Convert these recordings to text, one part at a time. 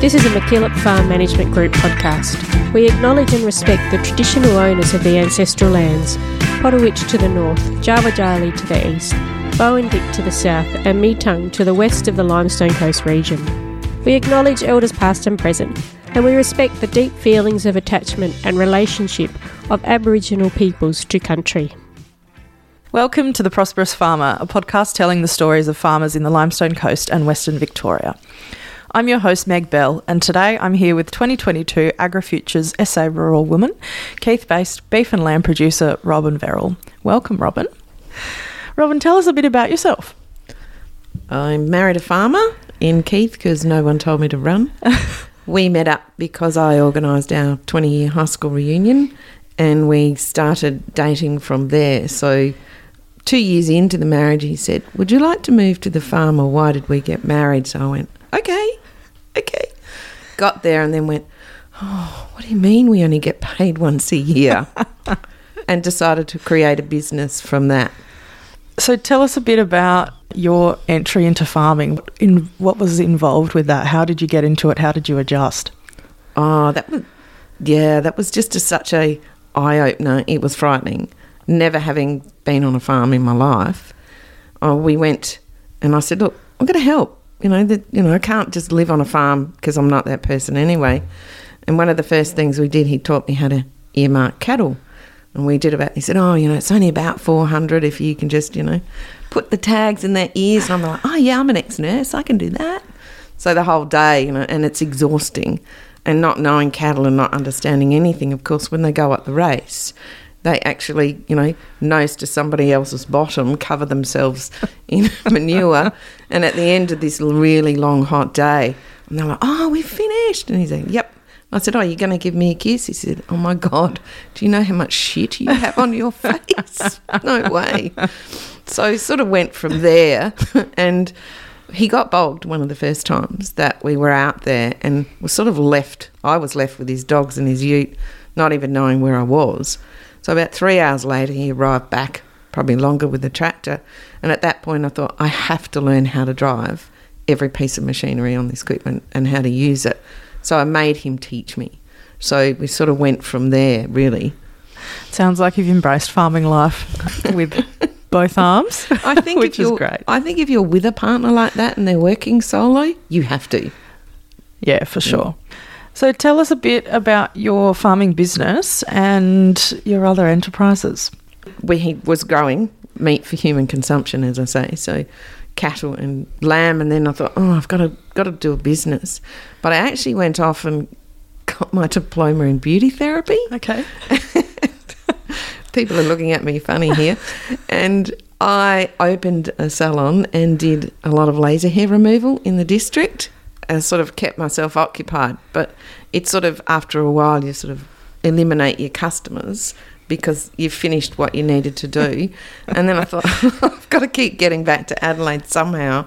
This is a MacKillop Farm Management Group podcast. We acknowledge and respect the traditional owners of the ancestral lands, Potaruwutj to the north, Jardwadjali to the east, Boandik to the south, and Meintangk to the west of the Limestone Coast region. We acknowledge elders past and present, and we respect the deep feelings of attachment and relationship of Aboriginal peoples to country. Welcome to The Prosperous Farmer, a podcast telling the stories of farmers in the Limestone Coast and Western Victoria. I'm your host, Meg Bell, and today I'm here with 2022 AgriFutures SA Rural Woman, Keith based beef and lamb producer Robyn Verrall. Welcome, Robyn. Robyn, tell us a bit about yourself. I married a farmer in Keith because no one told me to run. we met up because I organised our 20 year high school reunion and we started dating from there. So two years into the marriage, he said, Would you like to move to the farm or why did we get married? So I went, Okay, okay. Got there and then went, Oh, what do you mean we only get paid once a year? and decided to create a business from that. So tell us a bit about your entry into farming. In what was involved with that? How did you get into it? How did you adjust? Oh, that was, yeah, that was just a, such a eye opener. It was frightening never having been on a farm in my life, oh, we went and I said, look, I'm going to help. You know, that you know, I can't just live on a farm because I'm not that person anyway. And one of the first things we did, he taught me how to earmark cattle. And we did about, he said, oh, you know, it's only about 400 if you can just, you know, put the tags in their ears. And I'm like, oh, yeah, I'm an ex nurse. I can do that. So the whole day, you know, and it's exhausting. And not knowing cattle and not understanding anything, of course, when they go up the race, they actually, you know, nose to somebody else's bottom, cover themselves in manure, and at the end of this really long hot day, and they're like, "Oh, we finished," and he's like, "Yep." I said, "Oh, you're going to give me a kiss?" He said, "Oh my God, do you know how much shit you have on your face? no way." So sort of went from there, and he got bogged one of the first times that we were out there, and was sort of left. I was left with his dogs and his ute, not even knowing where I was. So about three hours later, he arrived back, probably longer with the tractor. And at that point, I thought, I have to learn how to drive every piece of machinery on this equipment and how to use it. So I made him teach me. So we sort of went from there, really. Sounds like you've embraced farming life with both arms. I think which is great. I think if you're with a partner like that and they're working solo, you have to. Yeah, for sure. So tell us a bit about your farming business and your other enterprises. We was growing meat for human consumption, as I say. So cattle and lamb, and then I thought, oh, I've got to got to do a business. But I actually went off and got my diploma in beauty therapy. Okay. People are looking at me funny here, and I opened a salon and did a lot of laser hair removal in the district and sort of kept myself occupied. But it's sort of after a while you sort of eliminate your customers because you've finished what you needed to do. and then I thought I've got to keep getting back to Adelaide somehow.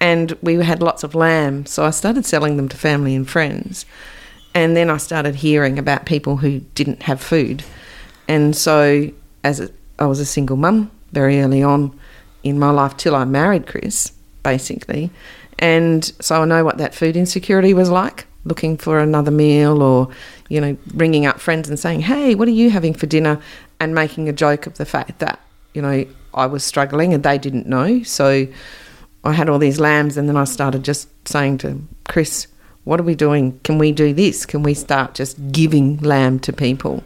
And we had lots of lamb, so I started selling them to family and friends. And then I started hearing about people who didn't have food. And so, as a, I was a single mum very early on in my life, till I married Chris, basically, and so I know what that food insecurity was like looking for another meal or, you know, ringing up friends and saying, hey, what are you having for dinner? And making a joke of the fact that, you know, I was struggling and they didn't know. So I had all these lambs and then I started just saying to Chris, what are we doing? Can we do this? Can we start just giving lamb to people?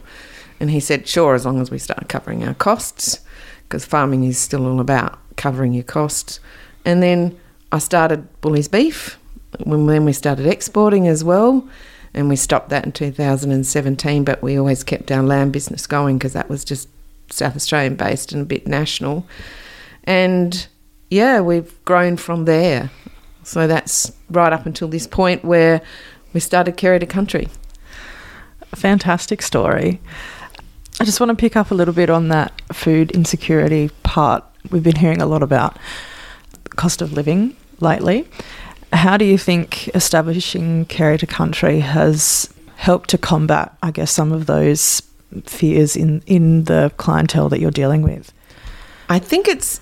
And he said, sure, as long as we start covering our costs, because farming is still all about covering your costs. And then I started Bully's Beef when then we started exporting as well, and we stopped that in 2017. But we always kept our lamb business going because that was just South Australian based and a bit national. And yeah, we've grown from there. So that's right up until this point where we started Carry to Country. Fantastic story. I just want to pick up a little bit on that food insecurity part. We've been hearing a lot about cost of living lately. How do you think establishing Carry to Country has helped to combat, I guess, some of those fears in, in the clientele that you're dealing with? I think it's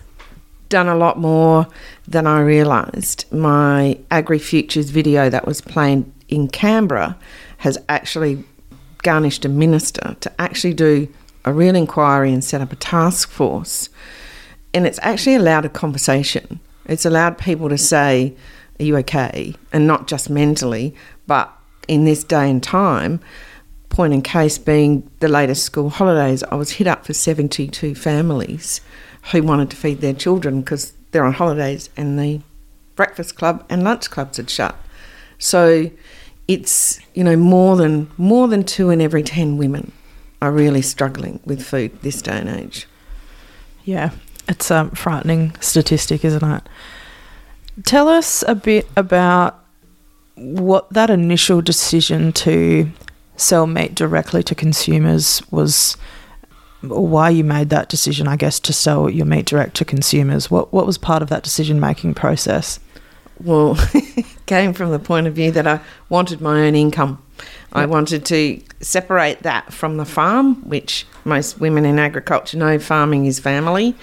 done a lot more than I realised. My AgriFutures video that was played in Canberra has actually garnished a minister to actually do a real inquiry and set up a task force. And it's actually allowed a conversation. It's allowed people to say, Are you okay? And not just mentally, but in this day and time, point in case being the latest school holidays, I was hit up for 72 families who wanted to feed their children because they're on holidays and the breakfast club and lunch clubs had shut. So it's you know more than more than two in every ten women are really struggling with food this day and age. Yeah, it's a frightening statistic, isn't it? Tell us a bit about what that initial decision to sell meat directly to consumers was why you made that decision, I guess, to sell your meat direct to consumers. What what was part of that decision making process? Well, came from the point of view that I wanted my own income. I wanted to separate that from the farm, which most women in agriculture know farming is family,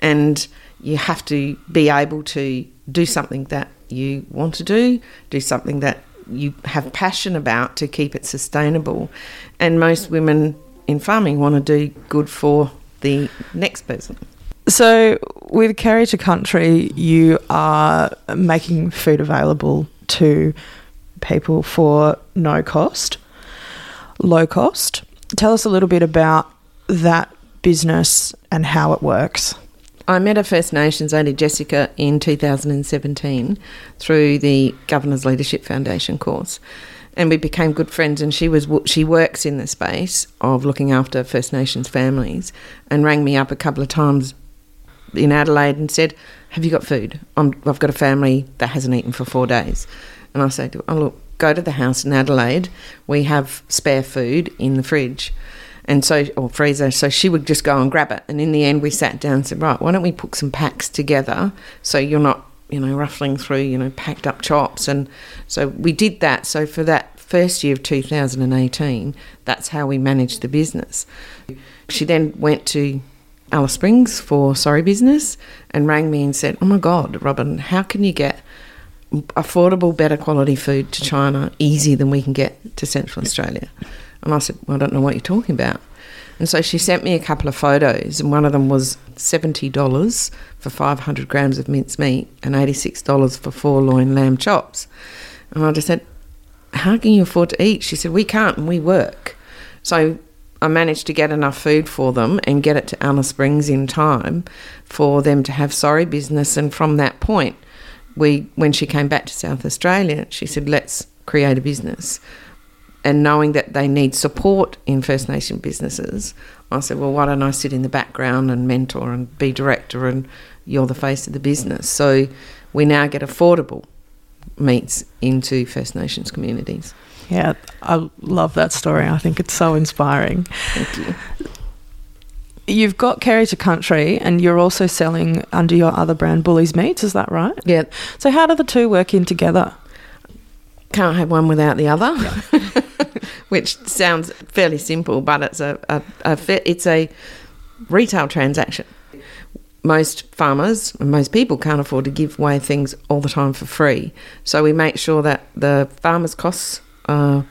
and you have to be able to do something that you want to do, do something that you have passion about to keep it sustainable. And most women in farming want to do good for the next person. So, with Carry to Country, you are making food available to people for no cost, low cost. Tell us a little bit about that business and how it works. I met a First Nations lady, Jessica, in 2017 through the Governor's Leadership Foundation course and we became good friends. And she was she works in the space of looking after First Nations families, and rang me up a couple of times in Adelaide and said, "Have you got food? i have got a family that hasn't eaten for four days." And I said, "Oh look, go to the house in Adelaide. We have spare food in the fridge." And so, or freezer, so she would just go and grab it. And in the end, we sat down and said, right, why don't we put some packs together so you're not you know, ruffling through, you know, packed up chops. And so we did that. So for that first year of 2018, that's how we managed the business. She then went to Alice Springs for Sorry Business and rang me and said, Oh my God, Robyn, how can you get affordable, better quality food to China easier than we can get to Central Australia? And I said, Well, I don't know what you're talking about. And so she sent me a couple of photos, and one of them was $70 for 500 grams of mincemeat and $86 for four loin lamb chops. And I just said, How can you afford to eat? She said, We can't, and we work. So I managed to get enough food for them and get it to Alice Springs in time for them to have sorry business. And from that point, we, when she came back to South Australia, she said, Let's create a business and knowing that they need support in First Nation businesses, I said, well, why don't I sit in the background and mentor and be director and you're the face of the business? So we now get affordable meats into First Nations communities. Yeah, I love that story. I think it's so inspiring. Thank you. You've got Carry to Country and you're also selling under your other brand, Bully's Meats, is that right? Yeah. So, how do the two work in together? Can't have one without the other. Yeah. which sounds fairly simple, but it's a, a, a it's a retail transaction. Most farmers and most people can't afford to give away things all the time for free. So we make sure that the farmers' costs are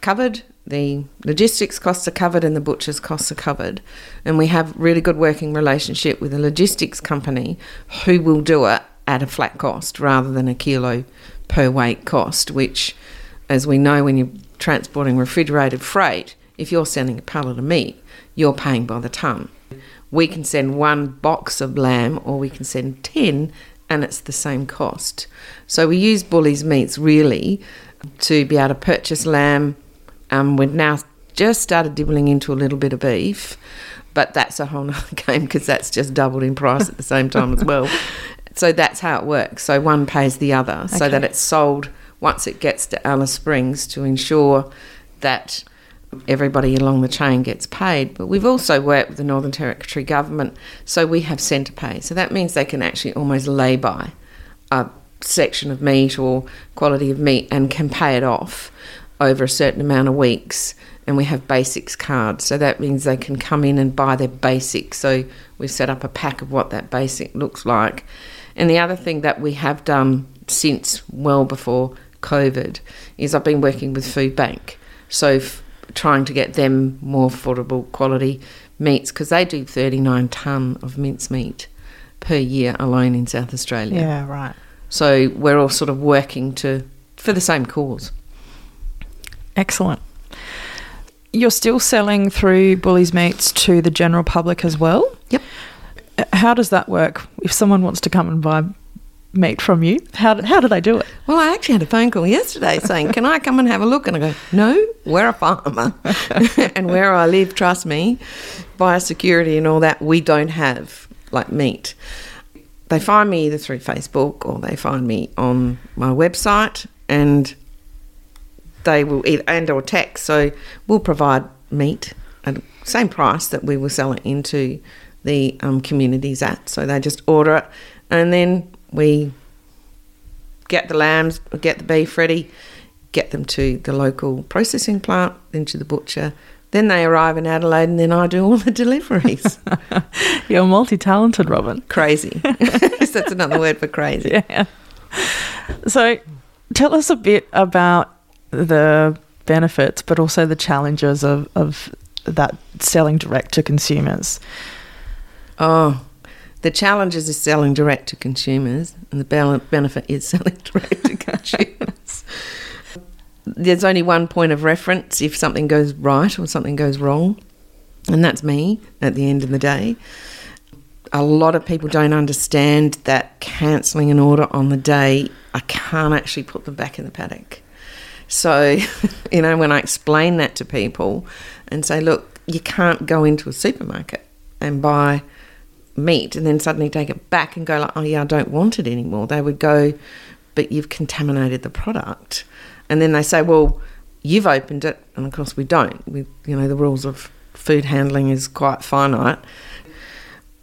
covered, the logistics costs are covered, and the butcher's costs are covered. And we have really good working relationship with a logistics company who will do it at a flat cost rather than a kilo per weight cost, which, as we know, when you're transporting refrigerated freight, if you're sending a pallet of meat, you're paying by the ton. We can send one box of lamb or we can send 10 and it's the same cost. So we use Bully's Meats really to be able to purchase lamb. Um, we've now just started dibbling into a little bit of beef, but that's a whole other game because that's just doubled in price at the same time as well. So that's how it works. So one pays the other okay. so that it's sold once it gets to Alice Springs to ensure that everybody along the chain gets paid. But we've also worked with the Northern Territory Government, so we have Centrepay. So that means they can actually almost lay by a section of meat or quality of meat and can pay it off over a certain amount of weeks. And we have basics cards, so that means they can come in and buy their basics. So we've set up a pack of what that basic looks like. And the other thing that we have done since well before COVID is I've been working with Food Bank, so f- trying to get them more affordable quality meats because they do 39 tonne of mincemeat per year alone in South Australia. Yeah, right. So we're all sort of working to for the same cause. Excellent. You're still selling through Bullies Meats to the general public as well? Yep. How does that work? If someone wants to come and buy meat from you, how do, how do they do it? Well, I actually had a phone call yesterday saying, "Can I come and have a look?" And I go, "No, we're a farmer, and where I live, trust me, biosecurity and all that, we don't have like meat." They find me either through Facebook or they find me on my website, and they will either and or text. So we'll provide meat at the same price that we will sell it into the um, communities at. So they just order it, and then we get the lambs, get the beef ready, get them to the local processing plant, then to the butcher. Then they arrive in Adelaide, and then I do all the deliveries. You're multi talented, Robyn. crazy. That's another word for crazy. Yeah. So tell us a bit about the benefits, but also the challenges of, of that selling direct to consumers. Oh, the challenges is selling direct to consumers, and the benefit is selling direct to consumers. There's only one point of reference if something goes right or something goes wrong, and that's me at the end of the day. A lot of people don't understand that cancelling an order on the day, I can't actually put them back in the paddock. So, you know, when I explain that to people and say, look, you can't go into a supermarket and buy meat and then suddenly take it back and go like, oh yeah, I don't want it anymore. They would go, but you've contaminated the product. And then they say, well, you've opened it, and of course we don't. We, you know, the rules of food handling is quite finite.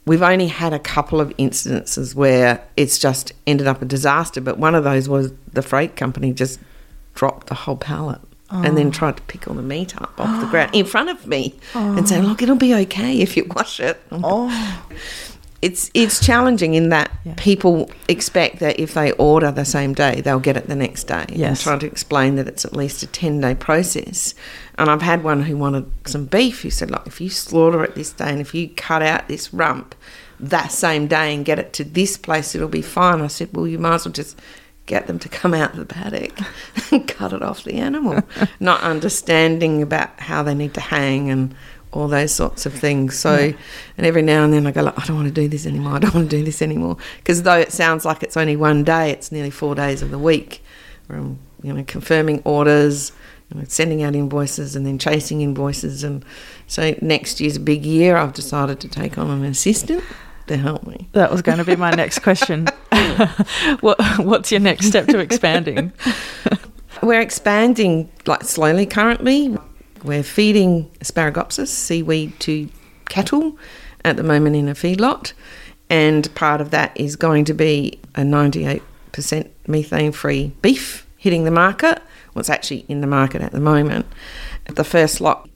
We've only had a couple of incidences where it's just ended up a disaster, but one of those was the freight company just dropped the whole pallet and then oh. tried to pick all the meat up off the ground in front of me and say, oh. "Look, it'll be okay if you wash it." Oh, It's it's challenging in that Yeah. people expect that if they order the same day, they'll get it the next day. Yes. trying to explain that it's at least a ten day process. And I've had one who wanted some beef who said, "Look, if you slaughter it this day and if you cut out this rump that same day and get it to this place, it'll be fine." I said, "Well, you might as well just." Get them to come out of the paddock and cut it off the animal, not understanding about how they need to hang and all those sorts of things. So, and every now and then I go, like, I don't want to do this anymore. I don't want to do this anymore. Because though it sounds like it's only one day, it's nearly four days of the week. Where I'm, um, you know, confirming orders, you know, sending out invoices, and then chasing invoices. And so next year's a big year. I've decided to take on an assistant to help me. that was going to be my next question. what What's your next step to expanding? We're expanding like slowly currently. We're feeding Asparagopsis seaweed to cattle at the moment in a feedlot, and part of that is going to be a 98% methane free beef hitting the market. What's actually in the market at the moment. The first lot,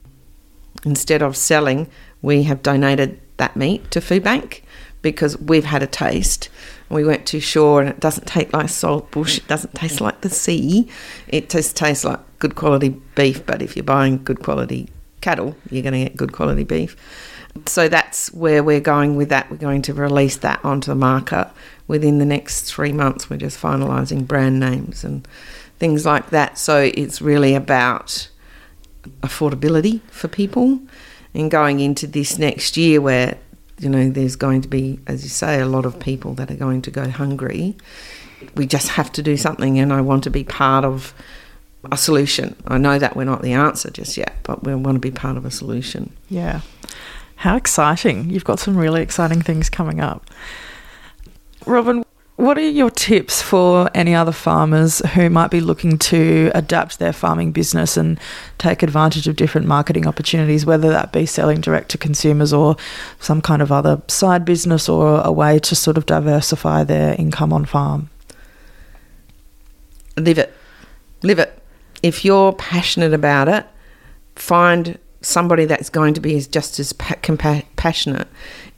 instead of selling, we have donated that meat to Food Bank because we've had a taste. We went to shore and it doesn't taste like salt bush, it doesn't taste like the sea. It just tastes like good quality beef, but if you're buying good quality cattle, you're going to get good quality beef. So that's where we're going with that. We're going to release that onto the market within the next three months. We're just finalising brand names and things like that. So it's really about affordability for people and going into this next year where you know there's going to be as you say a lot of people that are going to go hungry we just have to do something and I want to be part of a solution I know that we're not the answer just yet but we want to be part of a solution Yeah. How exciting. You've got some really exciting things coming up. Robyn, what are your tips for any other farmers who might be looking to adapt their farming business and take advantage of different marketing opportunities, whether that be selling direct to consumers or some kind of other side business or a way to sort of diversify their income on farm? live it. Live it. If you're passionate about it find somebody that's going to be just as passionate.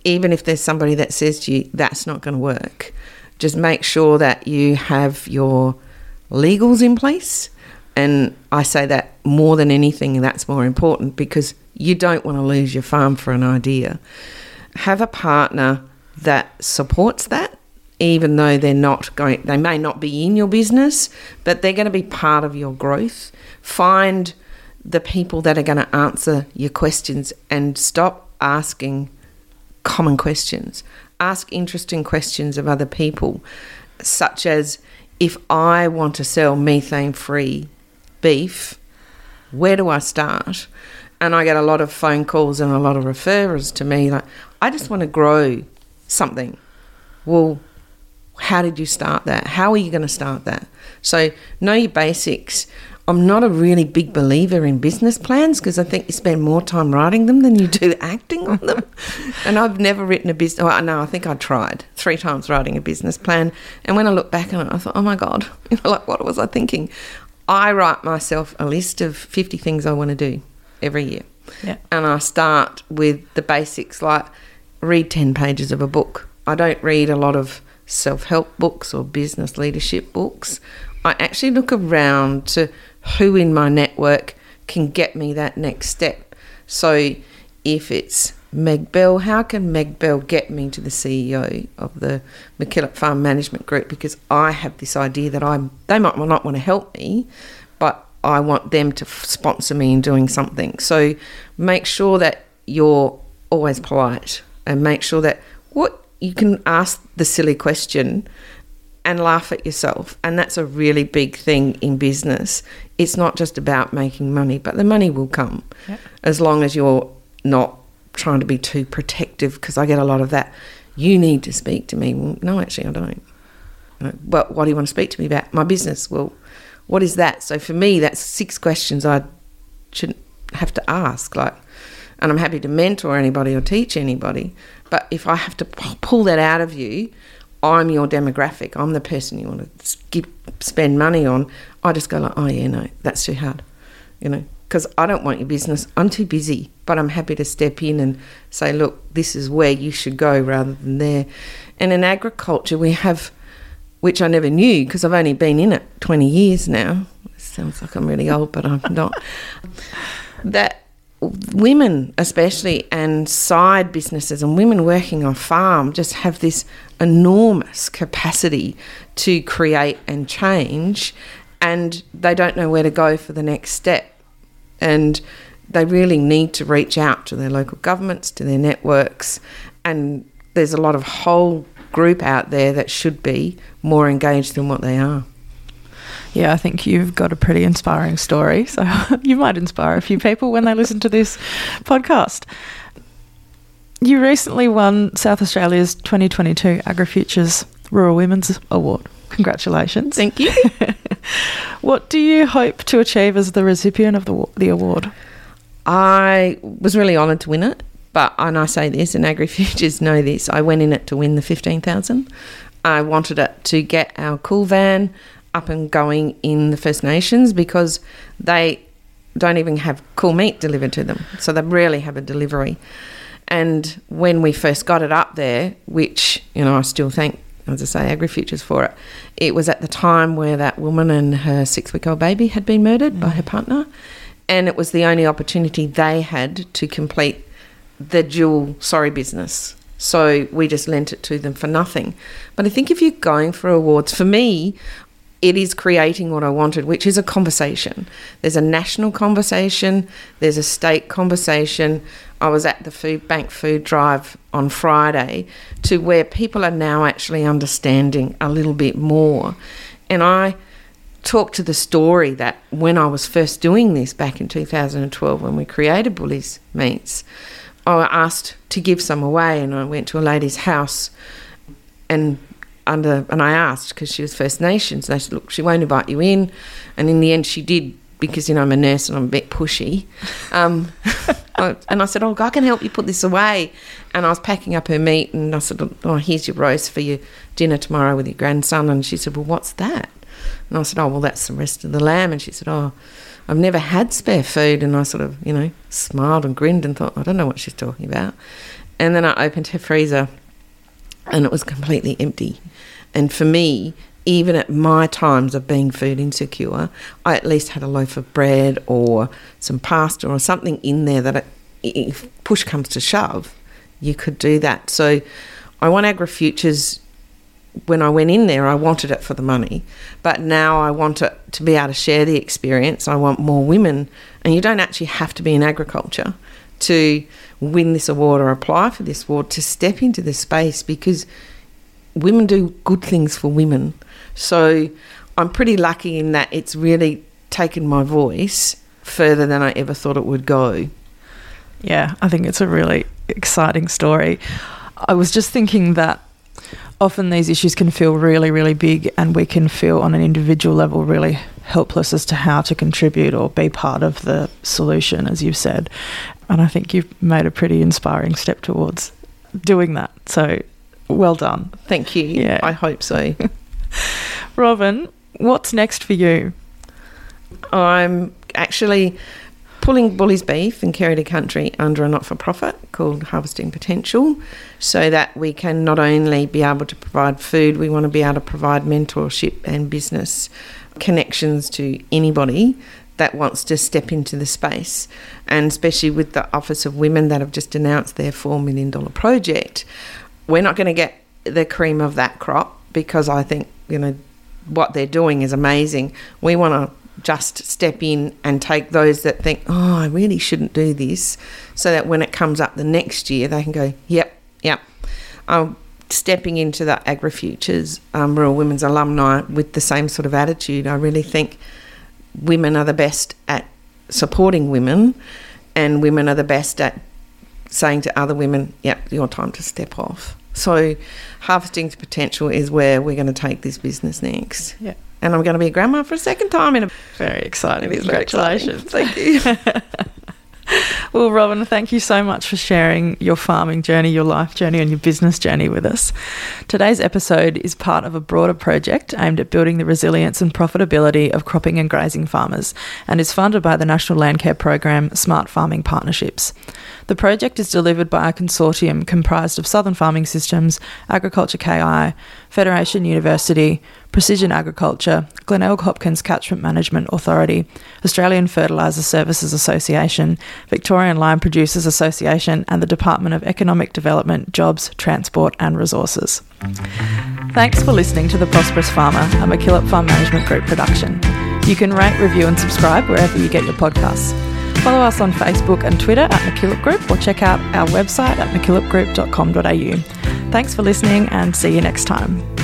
Even if there's somebody that says to you that's not going to work just make sure that you have your legals in place. And I say that more than anything, that's more important because you don't want to lose your farm for an idea. Have a partner that supports that, even though they're not going, they may not be in your business, but they're going to be part of your growth. Find the people that are going to answer your questions and stop asking common questions. Ask interesting questions of other people, such as if I want to sell methane free beef, where do I start? And I get a lot of phone calls and a lot of referrers to me like, I just want to grow something. Well, how did you start that? How are you going to start that? So, know your basics. I'm not a really big believer in business plans because I think you spend more time writing them than you do acting on them. and I've never written a business. Oh, well, no, I think I tried three times writing a business plan. And when I look back on it, I thought, oh my God, you know, like what was I thinking? I write myself a list of 50 things I want to do every year. Yeah. And I start with the basics like read 10 pages of a book. I don't read a lot of self help books or business leadership books. I actually look around to who in my network can get me that next step. So if it's Meg Bell, how can Meg Bell get me to the CEO of the MacKillop Farm Management Group? Because I have this idea that I'm they might not want to help me, but I want them to sponsor me in doing something. So make sure that you're always polite and make sure that what you can ask the silly question and laugh at yourself. And that's a really big thing in business. It's not just about making money, but the money will come Yep. as long as you're not trying to be too protective. Because I get a lot of that. You need to speak to me. Well, no, actually, I don't. Well, what do you want to speak to me about? My business. Well, what is that? So for me, that's six questions I shouldn't have to ask. Like, and I'm happy to mentor anybody or teach anybody. But if I have to pull that out of you, I'm your demographic. I'm the person you want to skip, spend money on. I just go like, oh yeah, no, that's too hard, you know, because I don't want your business. I'm too busy, but I'm happy to step in and say, look, this is where you should go rather than there. And in agriculture, we have, which I never knew because I've only been in it 20 years now. It sounds like I'm really old, but I'm not. that women especially and side businesses and women working on farm just have this enormous capacity to create and change and they don't know where to go for the next step. And they really need to reach out to their local governments to their networks and there's a lot of whole group out there that should be more engaged than what they are Yeah, I think you've got a pretty inspiring story. So you might inspire a few people when they listen to this podcast. You recently won South Australia's 2022 AgriFutures Rural Women's Award. Congratulations. thank you What do you hope to achieve as the recipient of the, the award? I was really honoured to win it, but and I say this, and AgriFutures know this. I went in it to win the fifteen thousand. I wanted it to get our cool van up and going in the First Nations because they don't even have cool meat delivered to them, so they rarely have a delivery. And when we first got it up there, which you know I still thank, as I say, AgriFutures for it, it was at the time where that woman and her six-week-old baby had been murdered by her mm. partner, and it was the only opportunity they had to complete the dual sorry business. So we just lent it to them for nothing. But I think if you're going for awards, for me, it is creating what I wanted, which is a conversation. There's a national conversation, there's a state conversation. I was at the food bank food drive on Friday to where people are now actually understanding a little bit more. And I talk to the story that when I was first doing this back in 2012 when we created Bullies Meats, I was asked to give some away and I went to a lady's house and under and I asked because she was First Nations. They said, "Look, she won't invite you in," and in the end, she did because you know I'm a nurse and I'm a bit pushy. Um, and I said, "Oh, I can help you put this away." And I was packing up her meat, and I said, "Oh, here's your roast for your dinner tomorrow with your grandson." And she said, "Well, what's that?" And I said, "Oh, well, that's the rest of the lamb." And she said, "Oh." I've never had spare food, and I sort of, you know, smiled and grinned and thought, I don't know what she's talking about. And then I opened her freezer, and it was completely empty. And for me, even at my times of being food insecure, I at least had a loaf of bread or some pasta or something in there that if push comes to shove, you could do that. So I want AgriFutures. When I went in there, I wanted it for the money, but now I want it to be able to share the experience. I want more women, and you don't actually have to be in agriculture to win this award or apply for this award to step into this space because women do good things for women. So I'm pretty lucky in that it's really taken my voice further than I ever thought it would go. Yeah, I think it's a really exciting story. I was just thinking that often these issues can feel really, really big, and we can feel on an individual level really helpless as to how to contribute or be part of the solution, as you've said. And I think you've made a pretty inspiring step towards doing that. So well done. Thank you. Yeah. I hope so. Robyn, what's next for you? I'm actually pulling Bully's Beef and Carry to Country under a not for profit called Harvesting Potential so that we can not only be able to provide food, we want to be able to provide mentorship and business connections to anybody that wants to step into the space. And especially with the Office of Women that have just announced their $4 million project, we're not going to get the cream of that crop because I think, you know, what they're doing is amazing. We want to just step in and take those that think, oh, I really shouldn't do this, so that when it comes up the next year, they can go, yep, yep. I'm stepping into the AgriFutures um, Rural Women's Alumni with the same sort of attitude. I really think women are the best at supporting women, and women are the best at saying to other women, yep, your time to step off. So, harvesting potential is where we're going to take this business next. Yeah. And I'm going to be a grandma for a second time in a Very exciting. It is very Congratulations. exciting. Thank you. Well, Robyn, thank you so much for sharing your farming journey, your life journey, and your business journey with us. Today's episode is part of a broader project aimed at building the resilience and profitability of cropping and grazing farmers and is funded by the National Landcare Program Smart Farming Partnerships. The project is delivered by a consortium comprised of Southern Farming Systems, Agriculture KI, Federation University, Precision Agriculture, Glenelg Hopkins Catchment Management Authority, Australian Fertiliser Services Association, Victorian Lime Producers Association, and the Department of Economic Development, Jobs, Transport and Resources. Thanks for listening to The Prosperous Farmer, a MacKillop Farm Management Group production. You can rate, review, and subscribe wherever you get your podcasts. Follow us on Facebook and Twitter at MacKillop Group or check out our website at mckillopgroup.com.au. Thanks for listening and see you next time.